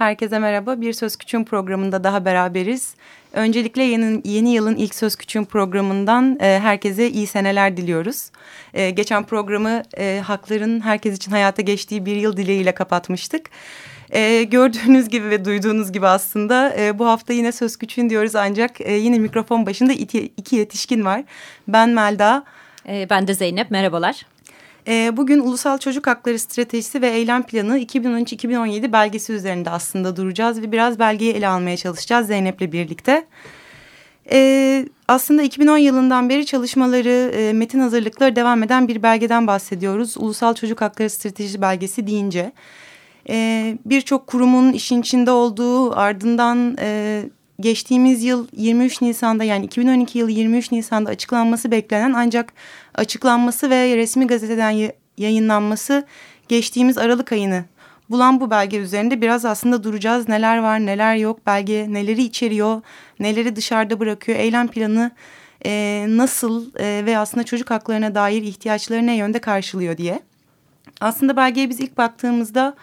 Herkese merhaba. Bir Söz Küçüğün programında daha beraberiz. Öncelikle yeni, yeni yılın ilk Söz Küçüğün programından e, herkese iyi seneler diliyoruz. E, geçen programı e, hakların herkes için hayata geçtiği bir yıl dileğiyle kapatmıştık. E, gördüğünüz gibi ve duyduğunuz gibi aslında e, bu hafta yine Söz Küçüğün diyoruz ancak e, yine mikrofon başında iki, iki yetişkin var. Ben Melda. E, ben de Zeynep, merhabalar. E, bugün Ulusal Çocuk Hakları Stratejisi ve Eylem Planı 2013-2017 belgesi üzerinde aslında duracağız ve biraz belgeyi ele almaya çalışacağız Zeynep'le birlikte. E, aslında 2010 yılından beri çalışmaları, e, metin hazırlıkları devam eden bir belgeden bahsediyoruz. Ulusal Çocuk Hakları Stratejisi belgesi deyince. E, Birçok kurumun işin içinde olduğu ardından... E, geçtiğimiz yıl 23 Nisan'da yani 2012 yılı 23 Nisan'da açıklanması beklenen ancak açıklanması ve resmi gazeteden yayınlanması geçtiğimiz Aralık ayını bulan bu belge üzerinde biraz aslında duracağız. Neler var neler yok belge neleri içeriyor neleri dışarıda bırakıyor eylem planı e, nasıl e, ve aslında çocuk haklarına dair ihtiyaçları ne yönde karşılıyor diye. Aslında belgeye biz ilk baktığımızda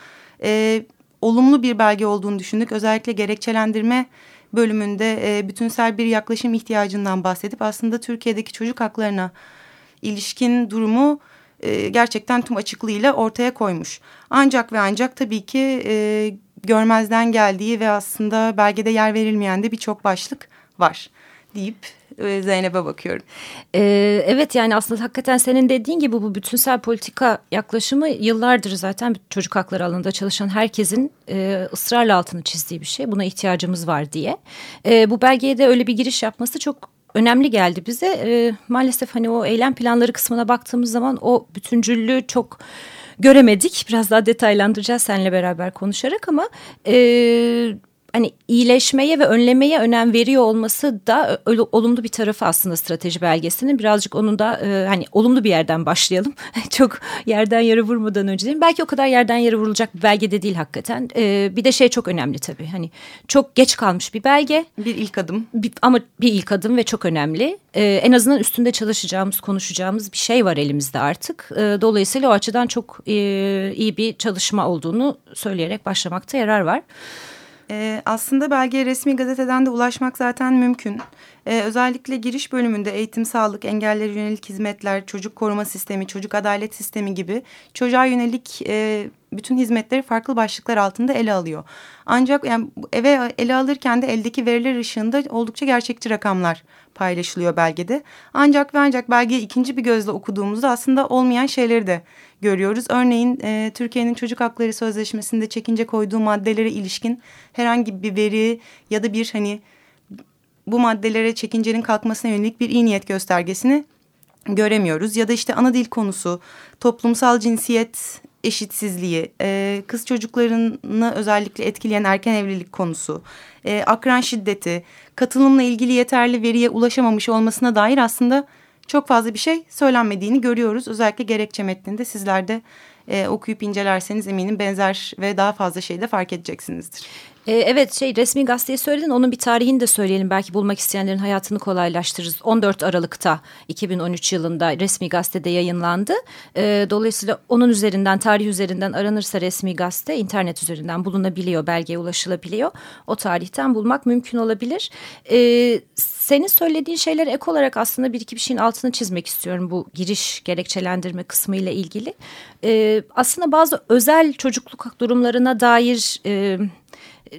e, olumlu bir belge olduğunu düşündük. Özellikle gerekçelendirme bölümünde e, bütünsel bir yaklaşım ihtiyacından bahsedip aslında Türkiye'deki çocuk haklarına ilişkin durumu e, gerçekten tüm açıklığıyla ortaya koymuş. Ancak ve ancak tabii ki e, görmezden geldiği ve aslında belgede yer verilmeyen de birçok başlık var deyip e, Zeynep'e bakıyorum. Ee, evet yani aslında hakikaten senin dediğin gibi bu bütünsel politika yaklaşımı yıllardır zaten çocuk hakları alanında çalışan herkesin e, ısrarla altını çizdiği bir şey. Buna ihtiyacımız var diye. E, bu belgeye de öyle bir giriş yapması çok önemli geldi bize. E, maalesef hani o eylem planları kısmına baktığımız zaman o bütüncüllüğü çok göremedik. Biraz daha detaylandıracağız seninle beraber konuşarak ama e, hani iyileşmeye ve önlemeye önem veriyor olması da olumlu bir tarafı aslında strateji belgesinin. Birazcık onun da e, hani olumlu bir yerden başlayalım. çok yerden yere vurmadan önce değil Belki o kadar yerden yere vurulacak bir belge de değil hakikaten. E, bir de şey çok önemli tabii. Hani çok geç kalmış bir belge. Bir ilk adım. Bir, ama bir ilk adım ve çok önemli. E, en azından üstünde çalışacağımız, konuşacağımız bir şey var elimizde artık. E, dolayısıyla o açıdan çok e, iyi bir çalışma olduğunu söyleyerek başlamakta yarar var. Ee, aslında belgeye resmi gazeteden de ulaşmak zaten mümkün. Ee, özellikle giriş bölümünde eğitim, sağlık, engellere yönelik hizmetler, çocuk koruma sistemi, çocuk adalet sistemi gibi çocuğa yönelik e, bütün hizmetleri farklı başlıklar altında ele alıyor. Ancak yani eve ele alırken de eldeki veriler ışığında oldukça gerçekçi rakamlar paylaşılıyor belgede. Ancak ve ancak belgeyi ikinci bir gözle okuduğumuzda aslında olmayan şeyleri de görüyoruz. Örneğin e, Türkiye'nin Çocuk Hakları Sözleşmesi'nde çekince koyduğu maddelere ilişkin herhangi bir veri ya da bir hani bu maddelere çekincenin kalkmasına yönelik bir iyi niyet göstergesini göremiyoruz. Ya da işte ana dil konusu, toplumsal cinsiyet eşitsizliği, e, kız çocuklarını özellikle etkileyen erken evlilik konusu, e, akran şiddeti, katılımla ilgili yeterli veriye ulaşamamış olmasına dair aslında çok fazla bir şey söylenmediğini görüyoruz. Özellikle gerekçe metninde sizler de e, okuyup incelerseniz eminim benzer ve daha fazla şey de fark edeceksinizdir. Ee, evet şey resmi gazeteyi söyledin onun bir tarihini de söyleyelim belki bulmak isteyenlerin hayatını kolaylaştırırız. 14 Aralık'ta 2013 yılında resmi gazetede yayınlandı. Ee, dolayısıyla onun üzerinden tarih üzerinden aranırsa resmi gazete internet üzerinden bulunabiliyor belgeye ulaşılabiliyor. O tarihten bulmak mümkün olabilir. Ee, senin söylediğin şeyler ek olarak aslında bir iki bir şeyin altını çizmek istiyorum bu giriş gerekçelendirme kısmı ile ilgili. aslında bazı özel çocukluk durumlarına dair... E,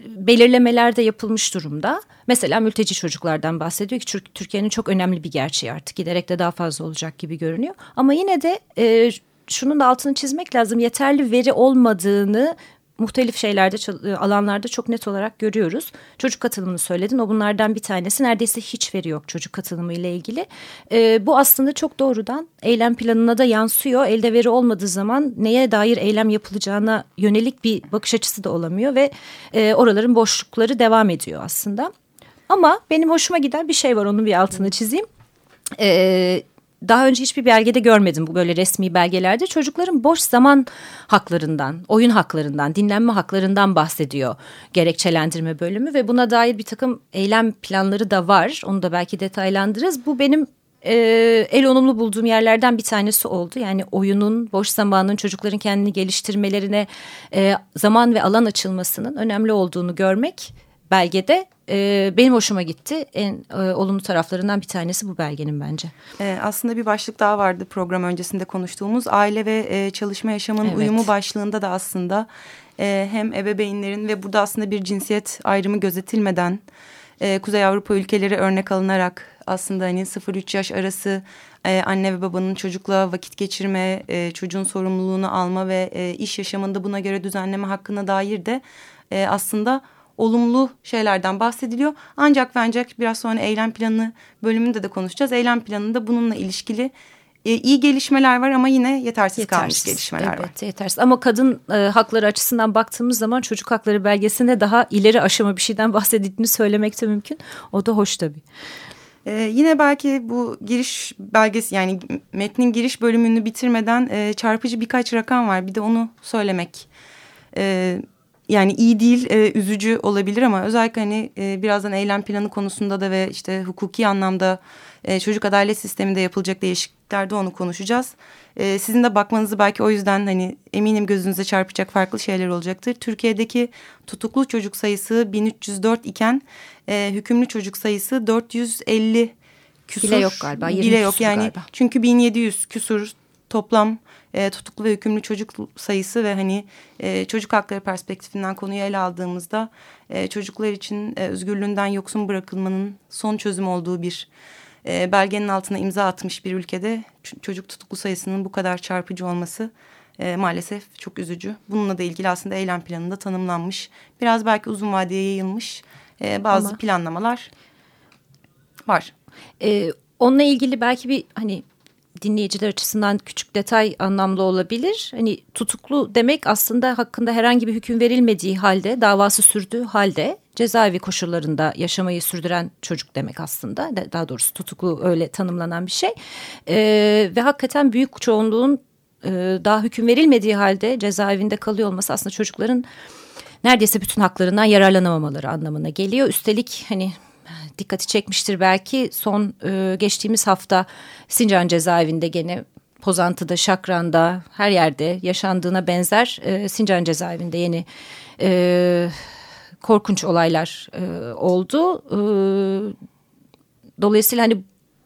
belirlemeler de yapılmış durumda. Mesela mülteci çocuklardan bahsediyor ki Türkiye'nin çok önemli bir gerçeği artık giderek de daha fazla olacak gibi görünüyor. Ama yine de e, şunun da altını çizmek lazım yeterli veri olmadığını muhtelif şeylerde alanlarda çok net olarak görüyoruz. Çocuk katılımını söyledin. O bunlardan bir tanesi. Neredeyse hiç veri yok çocuk katılımı ile ilgili. E, bu aslında çok doğrudan eylem planına da yansıyor. Elde veri olmadığı zaman neye dair eylem yapılacağına yönelik bir bakış açısı da olamıyor ve e, oraların boşlukları devam ediyor aslında. Ama benim hoşuma giden bir şey var. Onun bir altını çizeyim. Ee, daha önce hiçbir belgede görmedim bu böyle resmi belgelerde. Çocukların boş zaman haklarından, oyun haklarından, dinlenme haklarından bahsediyor gerekçelendirme bölümü ve buna dair bir takım eylem planları da var. Onu da belki detaylandırırız. Bu benim e, el onumlu bulduğum yerlerden bir tanesi oldu. Yani oyunun, boş zamanın çocukların kendini geliştirmelerine e, zaman ve alan açılmasının önemli olduğunu görmek belgede e, benim hoşuma gitti. En e, olumlu taraflarından bir tanesi bu belgenin bence. E, aslında bir başlık daha vardı program öncesinde konuştuğumuz aile ve e, çalışma yaşamının evet. uyumu başlığında da aslında e, hem ebeveynlerin ve burada aslında bir cinsiyet ayrımı gözetilmeden e, Kuzey Avrupa ülkeleri örnek alınarak aslında hani 0-3 yaş arası e, anne ve babanın çocukla vakit geçirme, e, çocuğun sorumluluğunu alma ve e, iş yaşamında buna göre düzenleme hakkına dair de e, aslında olumlu şeylerden bahsediliyor. Ancak bence biraz sonra eylem planı bölümünde de konuşacağız. Eylem planında bununla ilişkili e, iyi gelişmeler var ama yine yetersiz, yetersiz kalmış gelişmeler evet, var. Yetersiz ama kadın e, hakları açısından baktığımız zaman çocuk hakları belgesinde daha ileri aşama bir şeyden bahsedildiğini söylemek de mümkün. O da hoş tabii. Ee, yine belki bu giriş belgesi yani metnin giriş bölümünü bitirmeden e, çarpıcı birkaç rakam var. Bir de onu söylemek e, yani iyi değil e, üzücü olabilir ama özellikle hani e, birazdan eylem planı konusunda da ve işte hukuki anlamda e, çocuk adalet sisteminde yapılacak değişikliklerde onu konuşacağız. E, sizin de bakmanızı belki o yüzden hani eminim gözünüze çarpacak farklı şeyler olacaktır. Türkiye'deki tutuklu çocuk sayısı 1304 iken e, hükümlü çocuk sayısı 450 küsur. Bile yok galiba. Bile yok yani galiba. çünkü 1700 küsur toplam e, tutuklu ve hükümlü çocuk sayısı ve hani e, çocuk hakları perspektifinden konuyu ele aldığımızda e, çocuklar için e, özgürlüğünden yoksun bırakılmanın son çözüm olduğu bir e, belgenin altına imza atmış bir ülkede çocuk tutuklu sayısının bu kadar çarpıcı olması e, maalesef çok üzücü. Bununla da ilgili aslında eylem planında tanımlanmış biraz belki uzun vadeye yayılmış e, bazı Ama... planlamalar var. E, onunla ilgili belki bir hani dinleyiciler açısından küçük detay anlamlı olabilir. Hani tutuklu demek aslında hakkında herhangi bir hüküm verilmediği halde davası sürdüğü halde cezaevi koşullarında yaşamayı sürdüren çocuk demek aslında. Daha doğrusu tutuklu öyle tanımlanan bir şey. Ee, ve hakikaten büyük çoğunluğun e, daha hüküm verilmediği halde cezaevinde kalıyor olması aslında çocukların neredeyse bütün haklarından yararlanamamaları anlamına geliyor. Üstelik hani dikkati çekmiştir belki son e, geçtiğimiz hafta Sincan cezaevinde gene Pozantı'da, Şakran'da her yerde yaşandığına benzer e, Sincan cezaevinde yeni e, korkunç olaylar e, oldu. E, dolayısıyla hani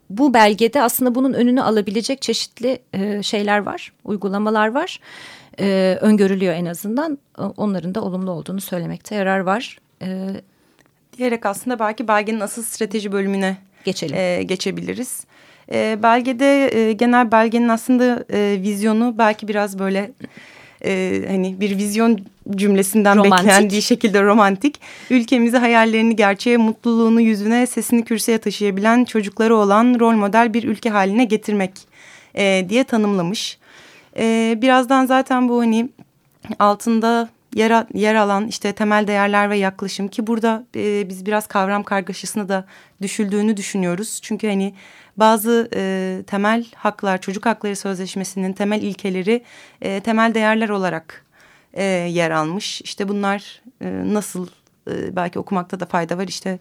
bu belgede aslında bunun önünü alabilecek çeşitli e, şeyler var, uygulamalar var. E, öngörülüyor en azından. Onların da olumlu olduğunu söylemekte yarar var. E, diyerek aslında belki belgenin asıl strateji bölümüne Geçelim. E, geçebiliriz. E, belgede e, genel belgenin aslında e, vizyonu belki biraz böyle e, hani bir vizyon cümlesinden romantik. beklendiği şekilde romantik. Ülkemizi hayallerini gerçeğe, mutluluğunu yüzüne, sesini kürsüye taşıyabilen çocukları olan rol model bir ülke haline getirmek e, diye tanımlamış. E, birazdan zaten bu hani altında yer, yer alan işte temel değerler ve yaklaşım ki burada e, biz biraz kavram kargaşasına da düşüldüğünü düşünüyoruz. Çünkü hani bazı e, temel haklar çocuk hakları sözleşmesinin temel ilkeleri e, temel değerler olarak e, yer almış. İşte bunlar e, nasıl e, belki okumakta da fayda var işte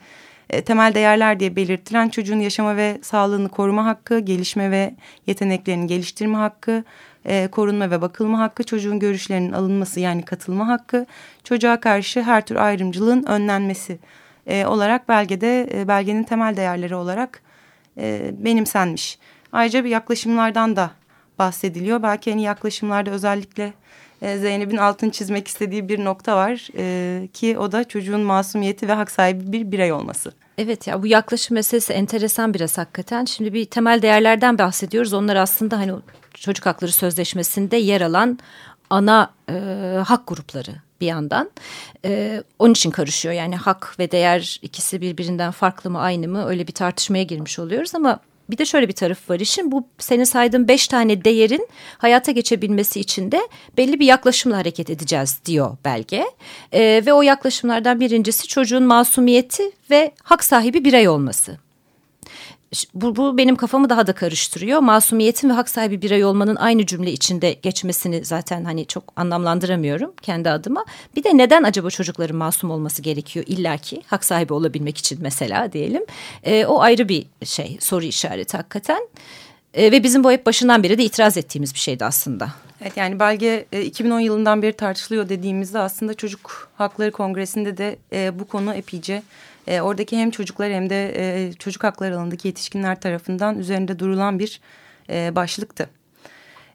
e, temel değerler diye belirtilen çocuğun yaşama ve sağlığını koruma hakkı, gelişme ve yeteneklerini geliştirme hakkı, e, korunma ve bakılma hakkı, çocuğun görüşlerinin alınması yani katılma hakkı, çocuğa karşı her tür ayrımcılığın önlenmesi e, olarak belgede e, belgenin temel değerleri olarak e, benimsenmiş. Ayrıca bir yaklaşımlardan da bahsediliyor. Belki hani yaklaşımlarda özellikle e, Zeynep'in altını çizmek istediği bir nokta var e, ki o da çocuğun masumiyeti ve hak sahibi bir birey olması. Evet ya bu yaklaşım meselesi enteresan biraz hakikaten. Şimdi bir temel değerlerden bahsediyoruz. Onlar aslında hani Çocuk Hakları Sözleşmesi'nde yer alan ana e, hak grupları bir yandan. E, onun için karışıyor yani hak ve değer ikisi birbirinden farklı mı aynı mı öyle bir tartışmaya girmiş oluyoruz ama bir de şöyle bir taraf var işin bu senin saydığın beş tane değerin hayata geçebilmesi için de belli bir yaklaşımla hareket edeceğiz diyor belge. E, ve o yaklaşımlardan birincisi çocuğun masumiyeti ve hak sahibi birey olması bu, bu benim kafamı daha da karıştırıyor. Masumiyetin ve hak sahibi birey olmanın aynı cümle içinde geçmesini zaten hani çok anlamlandıramıyorum kendi adıma. Bir de neden acaba çocukların masum olması gerekiyor illaki hak sahibi olabilmek için mesela diyelim. E, o ayrı bir şey soru işareti hakikaten. E, ve bizim bu hep başından beri de itiraz ettiğimiz bir şeydi aslında. Evet yani belge e, 2010 yılından beri tartışılıyor dediğimizde aslında Çocuk Hakları Kongresi'nde de e, bu konu epeyce e, oradaki hem çocuklar hem de e, çocuk hakları alanındaki yetişkinler tarafından üzerinde durulan bir e, başlıktı.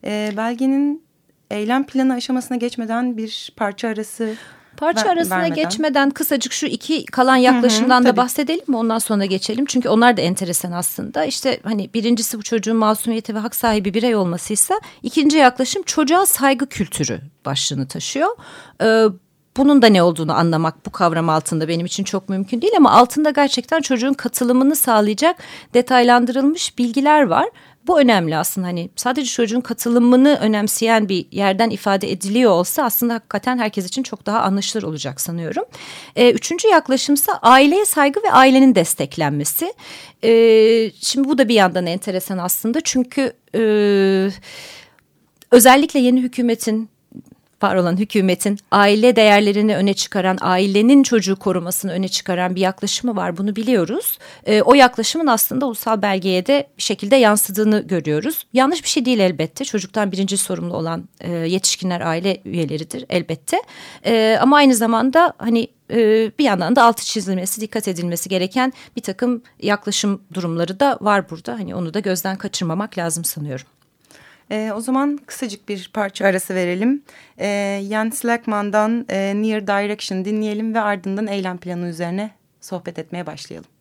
E, belgenin eylem planı aşamasına geçmeden bir parça arası Parça ver, arasına vermeden. geçmeden kısacık şu iki kalan yaklaşımdan hı hı, da bahsedelim mi? Ondan sonra geçelim. Çünkü onlar da enteresan aslında. İşte hani birincisi bu çocuğun masumiyeti ve hak sahibi birey olmasıysa ikinci yaklaşım çocuğa saygı kültürü başlığını taşıyor. Ee, bunun da ne olduğunu anlamak bu kavram altında benim için çok mümkün değil ama altında gerçekten çocuğun katılımını sağlayacak detaylandırılmış bilgiler var. Bu önemli aslında hani sadece çocuğun katılımını önemseyen bir yerden ifade ediliyor olsa aslında hakikaten herkes için çok daha anlaşılır olacak sanıyorum. Ee, üçüncü yaklaşımsa aileye saygı ve ailenin desteklenmesi. Ee, şimdi bu da bir yandan enteresan aslında çünkü e, özellikle yeni hükümetin var olan hükümetin aile değerlerini öne çıkaran, ailenin çocuğu korumasını öne çıkaran bir yaklaşımı var. Bunu biliyoruz. E, o yaklaşımın aslında ulusal belgeye de bir şekilde yansıdığını görüyoruz. Yanlış bir şey değil elbette. Çocuktan birinci sorumlu olan e, yetişkinler aile üyeleridir elbette. E, ama aynı zamanda hani e, bir yandan da altı çizilmesi, dikkat edilmesi gereken bir takım yaklaşım durumları da var burada. Hani onu da gözden kaçırmamak lazım sanıyorum. E, o zaman kısacık bir parça arası verelim. E, Jens Lackman'dan e, Near Direction dinleyelim ve ardından eylem planı üzerine sohbet etmeye başlayalım.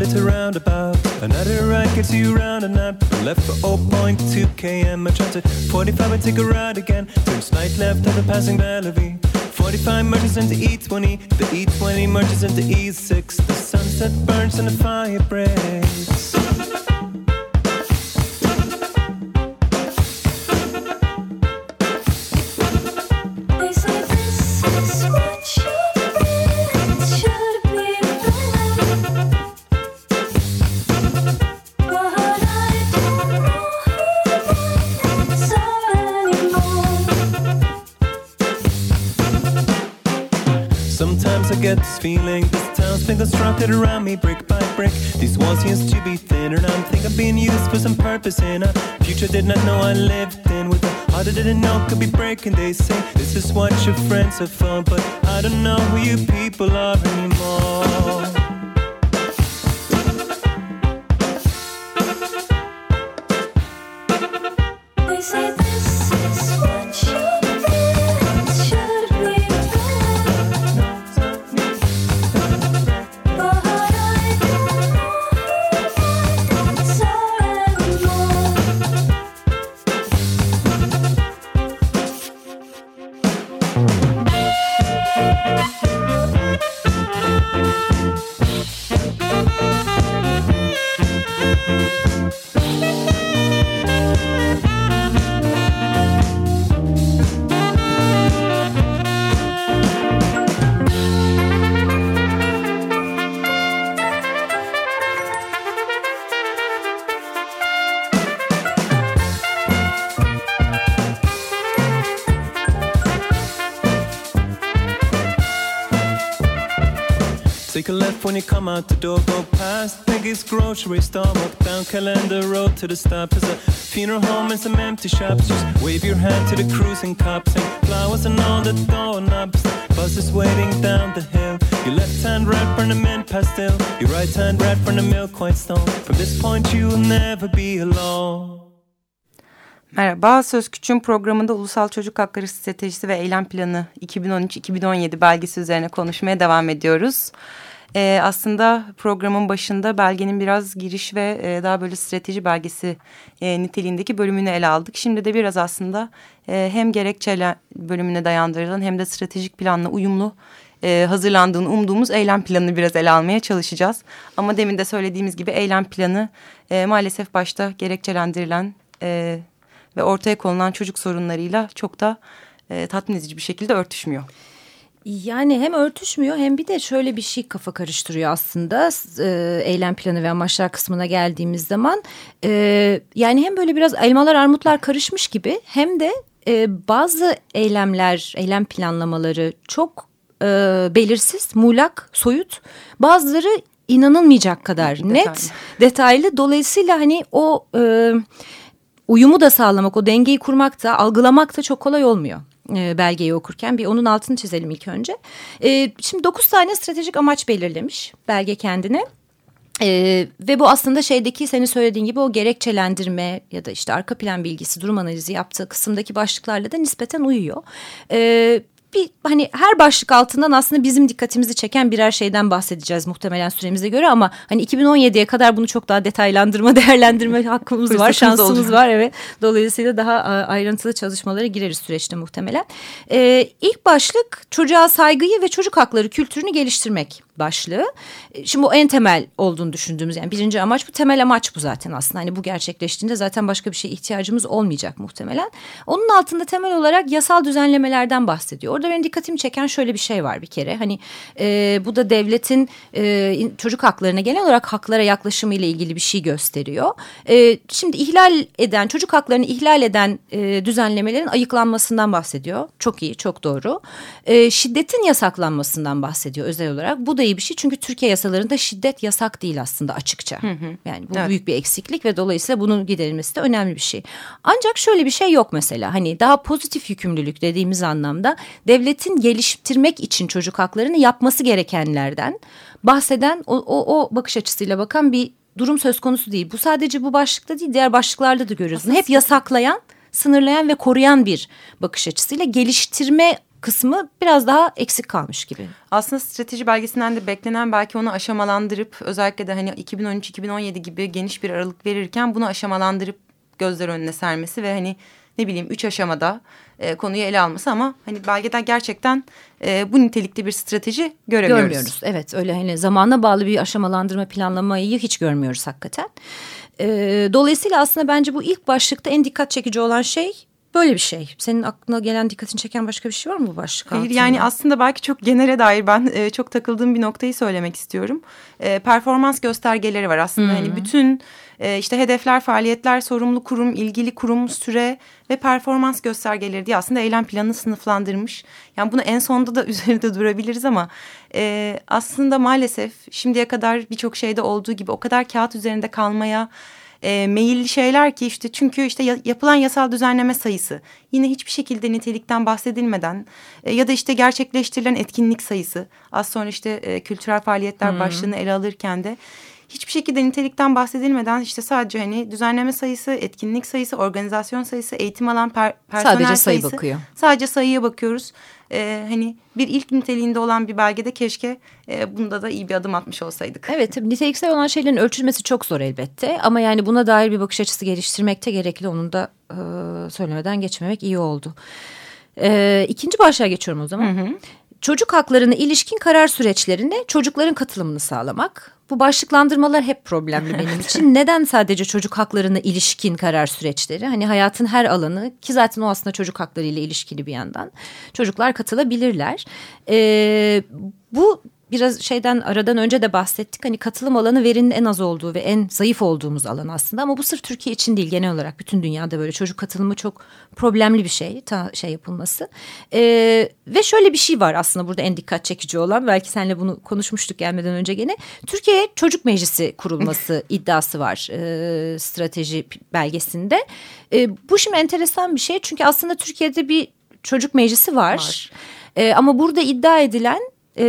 Take a roundabout. Another ride gets you round and up. Left for 0.2 km. I try to 45 and take a ride again. Turn slight left at the passing Bellevue. 45 merges into E20. The E20 merges into E6. The sunset burns and the fire breaks. Get this feeling. This town's been constructed around me brick by brick. These walls used to be thinner, and I think I'm being used for some purpose in a future did not know I lived in. With a heart I didn't know could be breaking. They say this is what your friends have for, but I don't know who you people are anymore. Take a left when you come out the door, go past Peggy's grocery store, walk down Calendar Road to the stop. There's a funeral home and some empty shops. Just wave your hand to the cruising cops and flowers and all the doorknobs. Buses waiting down the hill. Your left hand red from the mint pastel, your right hand red from the milk white stone. From this point, you'll never be alone. Merhaba, Söz Küçüğün programında Ulusal Çocuk Hakları Stratejisi ve Eylem Planı 2013-2017 belgesi üzerine konuşmaya devam ediyoruz. Ee, aslında programın başında belgenin biraz giriş ve e, daha böyle strateji belgesi e, niteliğindeki bölümünü ele aldık. Şimdi de biraz aslında e, hem gerekçeler bölümüne dayandırılan hem de stratejik planla uyumlu e, hazırlandığını umduğumuz eylem planını biraz ele almaya çalışacağız. Ama demin de söylediğimiz gibi eylem planı e, maalesef başta gerekçelendirilen e, ve ortaya konulan çocuk sorunlarıyla çok da e, tatmin edici bir şekilde örtüşmüyor. Yani hem örtüşmüyor hem bir de şöyle bir şey kafa karıştırıyor aslında e, eylem planı ve amaçlar kısmına geldiğimiz zaman. E, yani hem böyle biraz elmalar armutlar karışmış gibi hem de e, bazı eylemler, eylem planlamaları çok e, belirsiz, muğlak, soyut. Bazıları inanılmayacak kadar detaylı. net, detaylı. Dolayısıyla hani o e, uyumu da sağlamak, o dengeyi kurmak da, algılamak da çok kolay olmuyor e, belgeyi okurken bir onun altını çizelim ilk önce. E, şimdi dokuz tane stratejik amaç belirlemiş belge kendine. Ee, ve bu aslında şeydeki senin söylediğin gibi o gerekçelendirme ya da işte arka plan bilgisi durum analizi yaptığı kısımdaki başlıklarla da nispeten uyuyor. Ee, bir hani her başlık altından aslında bizim dikkatimizi çeken birer şeyden bahsedeceğiz muhtemelen süremize göre ama hani 2017'ye kadar bunu çok daha detaylandırma değerlendirme hakkımız var şansımız olacak. var evet dolayısıyla daha ayrıntılı çalışmalara gireriz süreçte muhtemelen. Ee, ilk başlık çocuğa saygıyı ve çocuk hakları kültürünü geliştirmek başlığı. E, şimdi bu en temel olduğunu düşündüğümüz yani birinci amaç bu temel amaç bu zaten aslında. Hani bu gerçekleştiğinde zaten başka bir şeye ihtiyacımız olmayacak muhtemelen. Onun altında temel olarak yasal düzenlemelerden bahsediyor. Orada benim dikkatimi çeken şöyle bir şey var bir kere. Hani e, bu da devletin e, çocuk haklarına genel olarak haklara yaklaşımı ile ilgili bir şey gösteriyor. E, şimdi ihlal eden çocuk haklarını ihlal eden e, düzenlemelerin ayıklanmasından bahsediyor. Çok iyi çok doğru. E, şiddetin yasaklanmasından bahsediyor özel olarak. Bu da iyi bir şey çünkü Türkiye yasalarında şiddet yasak değil aslında açıkça. Hı hı. Yani bu evet. büyük bir eksiklik ve dolayısıyla bunun giderilmesi de önemli bir şey. Ancak şöyle bir şey yok mesela hani daha pozitif yükümlülük dediğimiz anlamda devletin geliştirmek için çocuk haklarını yapması gerekenlerden bahseden o, o, o bakış açısıyla bakan bir durum söz konusu değil. Bu sadece bu başlıkta değil diğer başlıklarda da görüyorsun. Hep yasaklayan sınırlayan ve koruyan bir bakış açısıyla geliştirme kısmı biraz daha eksik kalmış gibi. Aslında strateji belgesinden de beklenen belki onu aşamalandırıp özellikle de hani 2013-2017 gibi geniş bir aralık verirken bunu aşamalandırıp gözler önüne sermesi ve hani ne bileyim üç aşamada e, konuyu ele alması ama hani belgeden gerçekten e, bu nitelikte bir strateji göremiyoruz. Görmüyoruz evet öyle hani zamana bağlı bir aşamalandırma planlamayı hiç görmüyoruz hakikaten. E, dolayısıyla aslında bence bu ilk başlıkta en dikkat çekici olan şey Böyle bir şey. Senin aklına gelen dikkatini çeken başka bir şey var mı bu başlık Hayır altında? yani aslında belki çok genele dair ben e, çok takıldığım bir noktayı söylemek istiyorum. E, performans göstergeleri var aslında. Hani hmm. Hani bütün e, işte hedefler, faaliyetler, sorumlu kurum, ilgili kurum, süre ve performans göstergeleri diye aslında eylem planını sınıflandırmış. Yani bunu en sonda da üzerinde durabiliriz ama e, aslında maalesef şimdiye kadar birçok şeyde olduğu gibi o kadar kağıt üzerinde kalmaya e, meyilli şeyler ki işte çünkü işte yapılan yasal düzenleme sayısı yine hiçbir şekilde nitelikten bahsedilmeden e, ya da işte gerçekleştirilen etkinlik sayısı az sonra işte e, kültürel faaliyetler hmm. başlığını ele alırken de hiçbir şekilde nitelikten bahsedilmeden işte sadece hani düzenleme sayısı, etkinlik sayısı, organizasyon sayısı, eğitim alan per personel sadece sayı sayısı. bakıyor. Sadece sayıya bakıyoruz. Ee, hani bir ilk niteliğinde olan bir belgede keşke e, bunda da iyi bir adım atmış olsaydık. Evet tabii niteliksel olan şeylerin ölçülmesi çok zor elbette ama yani buna dair bir bakış açısı geliştirmek de gerekli onun da e, söylemeden geçmemek iyi oldu. E, ikinci başlığa geçiyorum o zaman. Hı hı. Çocuk haklarına ilişkin karar süreçlerinde çocukların katılımını sağlamak. Bu başlıklandırmalar hep problemli benim için. Neden sadece çocuk haklarına ilişkin karar süreçleri? Hani hayatın her alanı ki zaten o aslında çocuk hakları ile ilişkili bir yandan. Çocuklar katılabilirler. Ee, bu biraz şeyden aradan önce de bahsettik. Hani katılım alanı verinin en az olduğu ve en zayıf olduğumuz alan aslında. Ama bu sırf Türkiye için değil genel olarak bütün dünyada böyle çocuk katılımı çok problemli bir şey. Ta şey yapılması. Ee, ve şöyle bir şey var aslında burada en dikkat çekici olan. Belki seninle bunu konuşmuştuk gelmeden önce gene. Türkiye Çocuk Meclisi kurulması iddiası var e, strateji belgesinde. E, bu şimdi enteresan bir şey. Çünkü aslında Türkiye'de bir çocuk meclisi var. var. E, ama burada iddia edilen e,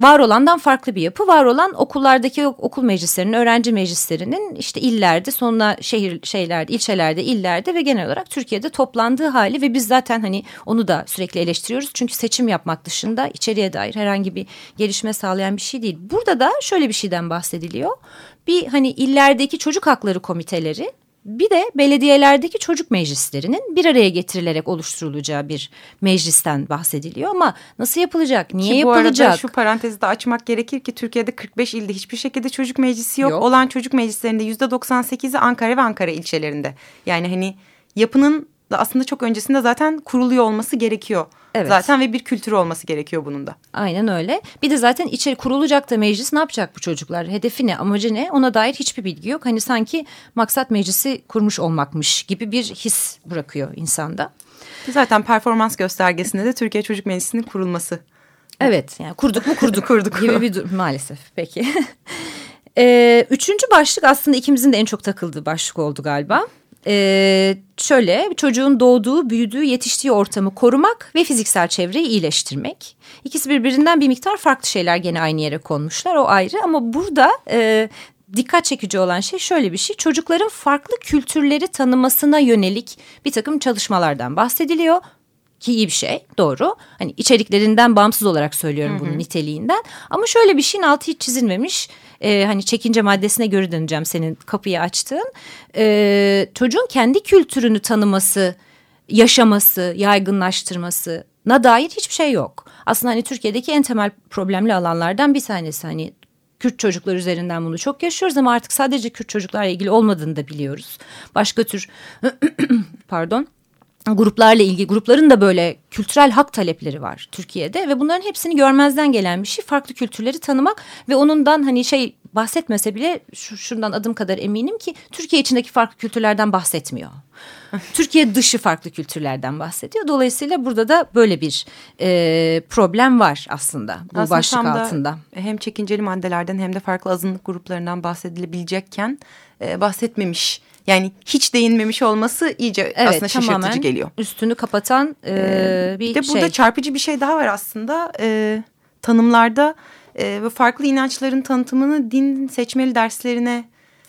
var olandan farklı bir yapı. Var olan okullardaki okul meclislerinin, öğrenci meclislerinin işte illerde, sonra şehir şeylerde, ilçelerde, illerde ve genel olarak Türkiye'de toplandığı hali ve biz zaten hani onu da sürekli eleştiriyoruz. Çünkü seçim yapmak dışında içeriye dair herhangi bir gelişme sağlayan bir şey değil. Burada da şöyle bir şeyden bahsediliyor. Bir hani illerdeki çocuk hakları komiteleri bir de belediyelerdeki çocuk meclislerinin bir araya getirilerek oluşturulacağı bir meclisten bahsediliyor ama nasıl yapılacak, niye ki yapılacak? Bu arada şu parantezi de açmak gerekir ki Türkiye'de 45 ilde hiçbir şekilde çocuk meclisi yok. yok. Olan çocuk meclislerinde %98'i Ankara ve Ankara ilçelerinde. Yani hani yapının da aslında çok öncesinde zaten kuruluyor olması gerekiyor. Evet. Zaten ve bir kültür olması gerekiyor bunun da. Aynen öyle. Bir de zaten içeri kurulacak da meclis ne yapacak bu çocuklar? Hedefi ne? Amacı ne? Ona dair hiçbir bilgi yok. Hani sanki maksat meclisi kurmuş olmakmış gibi bir his bırakıyor insanda. Zaten performans göstergesinde de Türkiye Çocuk Meclisi'nin kurulması. Evet yani kurduk mu kurduk, kurduk gibi bir durum maalesef. Peki. ee, üçüncü başlık aslında ikimizin de en çok takıldığı başlık oldu galiba. Ee, şöyle çocuğun doğduğu, büyüdüğü, yetiştiği ortamı korumak ve fiziksel çevreyi iyileştirmek. İkisi birbirinden bir miktar farklı şeyler gene aynı yere konmuşlar o ayrı ama burada e, dikkat çekici olan şey şöyle bir şey. Çocukların farklı kültürleri tanımasına yönelik bir takım çalışmalardan bahsediliyor ki iyi bir şey doğru. Hani içeriklerinden bağımsız olarak söylüyorum bunun niteliğinden. Ama şöyle bir şeyin altı hiç çizilmemiş. Ee, hani çekince maddesine göre döneceğim senin kapıyı açtığın. Ee, çocuğun kendi kültürünü tanıması, yaşaması, yaygınlaştırması na dair hiçbir şey yok. Aslında hani Türkiye'deki en temel problemli alanlardan bir tanesi hani Kürt çocuklar üzerinden bunu çok yaşıyoruz ama artık sadece Kürt çocuklarla ilgili olmadığını da biliyoruz. Başka tür pardon gruplarla ilgili grupların da böyle kültürel hak talepleri var Türkiye'de ve bunların hepsini görmezden gelen bir şey farklı kültürleri tanımak ve onundan hani şey bahsetmese bile şu, şundan adım kadar eminim ki Türkiye içindeki farklı kültürlerden bahsetmiyor. Türkiye dışı farklı kültürlerden bahsediyor. Dolayısıyla burada da böyle bir e, problem var aslında bu aslında başlık altında. Hem çekinceli maddelerden hem de farklı azınlık gruplarından bahsedilebilecekken e, bahsetmemiş yani hiç değinmemiş olması iyice evet, aslında şaşırtıcı geliyor. üstünü kapatan e, ee, bir, bir de şey. burada çarpıcı bir şey daha var aslında. E, tanımlarda e, ve farklı inançların tanıtımını din seçmeli derslerine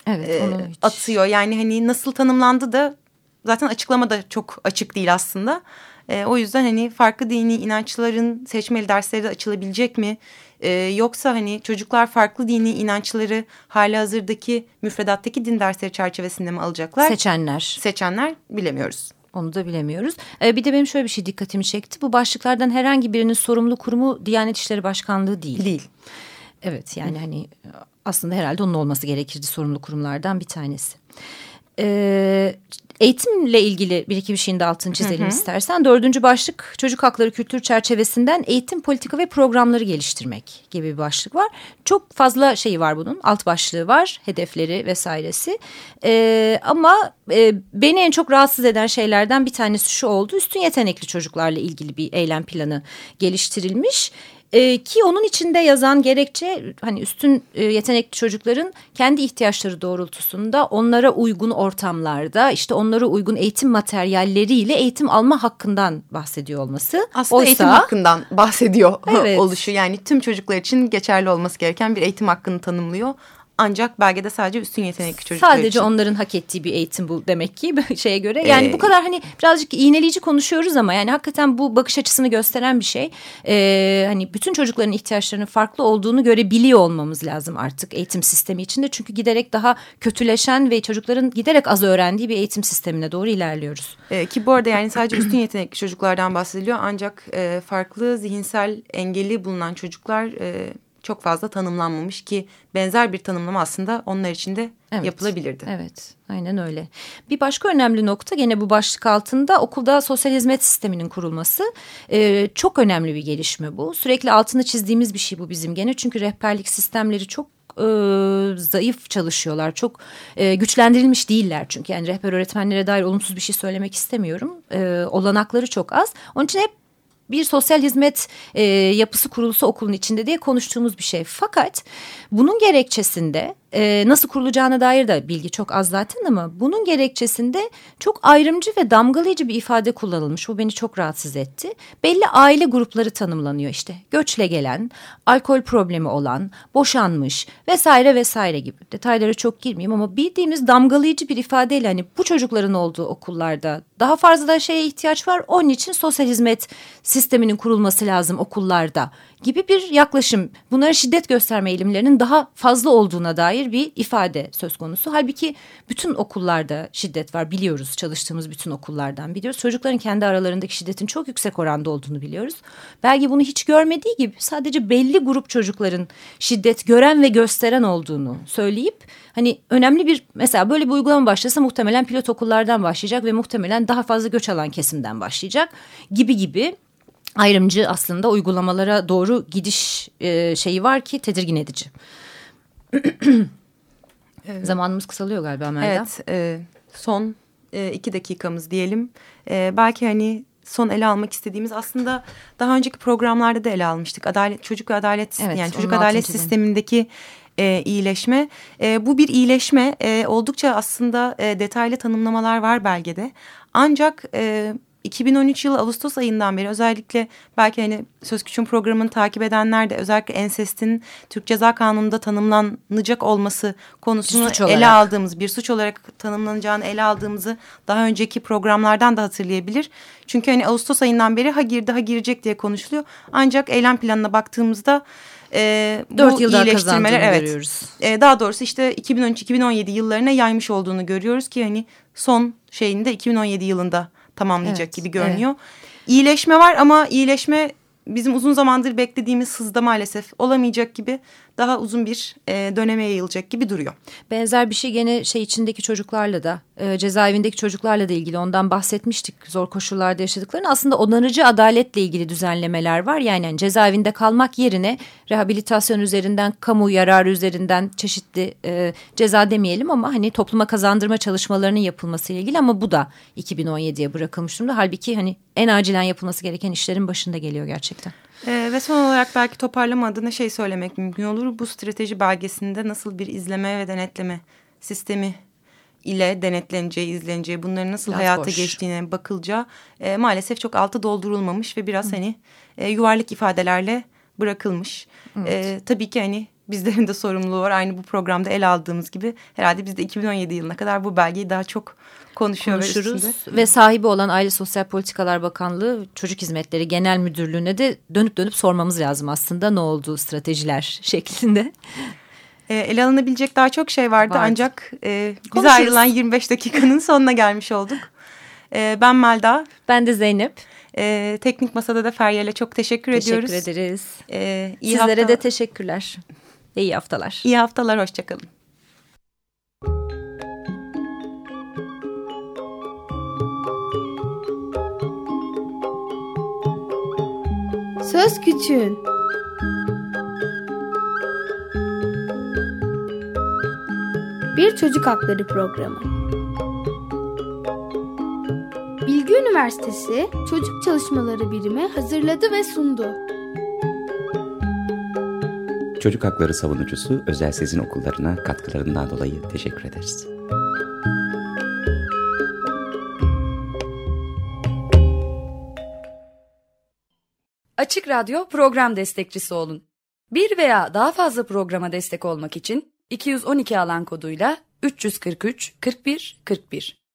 evet, e, atıyor. Yani hani nasıl tanımlandı da zaten açıklama da çok açık değil aslında. E, o yüzden hani farklı dini inançların seçmeli dersleri de açılabilecek mi? E, yoksa hani çocuklar farklı dini inançları hali hazırdaki müfredattaki din dersleri çerçevesinde mi alacaklar? Seçenler. Seçenler bilemiyoruz. Onu da bilemiyoruz. Ee, bir de benim şöyle bir şey dikkatimi çekti. Bu başlıklardan herhangi birinin sorumlu kurumu Diyanet İşleri Başkanlığı değil. Değil. Evet yani hani aslında herhalde onun olması gerekirdi sorumlu kurumlardan bir tanesi. Ee, Eğitimle ilgili bir iki bir şeyin de altını çizelim hı hı. istersen. Dördüncü başlık çocuk hakları kültür çerçevesinden eğitim politika ve programları geliştirmek gibi bir başlık var. Çok fazla şeyi var bunun alt başlığı var hedefleri vesairesi. Ee, ama e, beni en çok rahatsız eden şeylerden bir tanesi şu oldu. Üstün yetenekli çocuklarla ilgili bir eylem planı geliştirilmiş. E, ki onun içinde yazan gerekçe hani üstün e, yetenekli çocukların kendi ihtiyaçları doğrultusunda onlara uygun ortamlarda işte onlara uygun eğitim materyalleriyle eğitim alma hakkından bahsediyor olması. Aslında Oysa, eğitim hakkından bahsediyor evet. oluşu yani tüm çocuklar için geçerli olması gereken bir eğitim hakkını tanımlıyor. Ancak belgede sadece üstün yetenekli çocuklar Sadece için. onların hak ettiği bir eğitim bu demek ki şeye göre. Yani ee, bu kadar hani birazcık iğneleyici konuşuyoruz ama yani hakikaten bu bakış açısını gösteren bir şey. Ee, hani bütün çocukların ihtiyaçlarının farklı olduğunu görebiliyor olmamız lazım artık eğitim sistemi içinde. Çünkü giderek daha kötüleşen ve çocukların giderek az öğrendiği bir eğitim sistemine doğru ilerliyoruz. Ee, ki bu arada yani sadece üstün yetenekli çocuklardan bahsediliyor. Ancak e, farklı zihinsel engeli bulunan çocuklar... E, çok fazla tanımlanmamış ki benzer bir tanımlama aslında onlar için de evet, yapılabilirdi. Evet aynen öyle. Bir başka önemli nokta gene bu başlık altında okulda sosyal hizmet sisteminin kurulması. Ee, çok önemli bir gelişme bu. Sürekli altını çizdiğimiz bir şey bu bizim gene çünkü rehberlik sistemleri çok e, zayıf çalışıyorlar. Çok e, güçlendirilmiş değiller çünkü. Yani rehber öğretmenlere dair olumsuz bir şey söylemek istemiyorum. E, olanakları çok az. Onun için hep bir sosyal hizmet e, yapısı kurulsa okulun içinde diye konuştuğumuz bir şey. Fakat bunun gerekçesinde e, nasıl kurulacağına dair de bilgi çok az zaten ama bunun gerekçesinde çok ayrımcı ve damgalayıcı bir ifade kullanılmış. Bu beni çok rahatsız etti. Belli aile grupları tanımlanıyor işte. Göçle gelen, alkol problemi olan, boşanmış vesaire vesaire gibi. Detaylara çok girmeyeyim ama bildiğimiz damgalayıcı bir ifadeyle hani bu çocukların olduğu okullarda daha fazla şeye ihtiyaç var. Onun için sosyal hizmet sisteminin kurulması lazım okullarda gibi bir yaklaşım. Bunlara şiddet gösterme eğilimlerinin daha fazla olduğuna dair bir ifade söz konusu. Halbuki bütün okullarda şiddet var biliyoruz çalıştığımız bütün okullardan biliyoruz. Çocukların kendi aralarındaki şiddetin çok yüksek oranda olduğunu biliyoruz. Belki bunu hiç görmediği gibi sadece belli grup çocukların şiddet gören ve gösteren olduğunu söyleyip hani önemli bir mesela böyle bir uygulama başlasa muhtemelen pilot okullardan başlayacak ve muhtemelen daha fazla göç alan kesimden başlayacak gibi gibi ayrımcı aslında uygulamalara doğru gidiş e, şeyi var ki tedirgin edici. evet. Zamanımız kısalıyor galiba Melda. Evet e, son e, iki dakikamız diyelim. E, belki hani son ele almak istediğimiz aslında daha önceki programlarda da ele almıştık. Adalet çocuk ve adalet evet, yani çocuk adalet sistemindeki e, iyileşme. E, bu bir iyileşme. E, oldukça aslında e, detaylı tanımlamalar var belgede. Ancak e, 2013 yılı Ağustos ayından beri özellikle belki hani Söz Küçüğün programını takip edenler de özellikle ensestin Türk Ceza Kanunu'nda tanımlanacak olması konusunu ele aldığımız bir suç olarak tanımlanacağını ele aldığımızı daha önceki programlardan da hatırlayabilir. Çünkü hani Ağustos ayından beri ha girdi ha girecek diye konuşuluyor. Ancak eylem planına baktığımızda e, bu yıl iyileştirmeler evet, görüyoruz. E, daha doğrusu işte 2013-2017 yıllarına yaymış olduğunu görüyoruz ki hani son şeyinde 2017 yılında tamamlayacak evet, gibi görünüyor. Evet. İyileşme var ama iyileşme bizim uzun zamandır beklediğimiz hızda maalesef olamayacak gibi daha uzun bir e, döneme yayılacak gibi duruyor. Benzer bir şey gene şey içindeki çocuklarla da e, cezaevindeki çocuklarla da ilgili ondan bahsetmiştik zor koşullarda yaşadıklarını. Aslında onarıcı adaletle ilgili düzenlemeler var. Yani, yani cezaevinde kalmak yerine rehabilitasyon üzerinden, kamu yararı üzerinden çeşitli e, ceza demeyelim ama hani topluma kazandırma çalışmalarının yapılması ilgili ama bu da 2017'ye bırakılmış durumda. Halbuki hani en acilen yapılması gereken işlerin başında geliyor gerçekten. Ee, ve son olarak belki toparlama adına şey söylemek mümkün olur. Bu strateji belgesinde nasıl bir izleme ve denetleme sistemi ile denetleneceği, izleneceği, bunların nasıl biraz hayata boş. geçtiğine bakılacağı e, maalesef çok altı doldurulmamış ve biraz Hı. hani e, yuvarlak ifadelerle bırakılmış. Evet. E, tabii ki hani bizlerin de sorumluluğu var. Aynı bu programda el aldığımız gibi herhalde biz de 2017 yılına kadar bu belgeyi daha çok konuşuyor konuşuruz. Ve, ve sahibi olan Aile Sosyal Politikalar Bakanlığı Çocuk Hizmetleri Genel Müdürlüğü'ne de dönüp dönüp sormamız lazım aslında ne oldu stratejiler şeklinde. E, ele alınabilecek daha çok şey vardı, vardı. ancak e, bize ayrılan 25 dakikanın sonuna gelmiş olduk. E, ben Melda. Ben de Zeynep. E, teknik Masada da Feryal'e çok teşekkür, teşekkür ediyoruz. Teşekkür ederiz. E, iyi Sizlere hafta... de teşekkürler. İyi haftalar. İyi haftalar, hoşçakalın. Söz Küçüğün Bir Çocuk Hakları Programı Bilgi Üniversitesi Çocuk Çalışmaları Birimi hazırladı ve sundu. Çocuk Hakları Savunucusu Özel Sezin Okullarına katkılarından dolayı teşekkür ederiz. Açık Radyo program destekçisi olun. Bir veya daha fazla programa destek olmak için 212 alan koduyla 343 41 41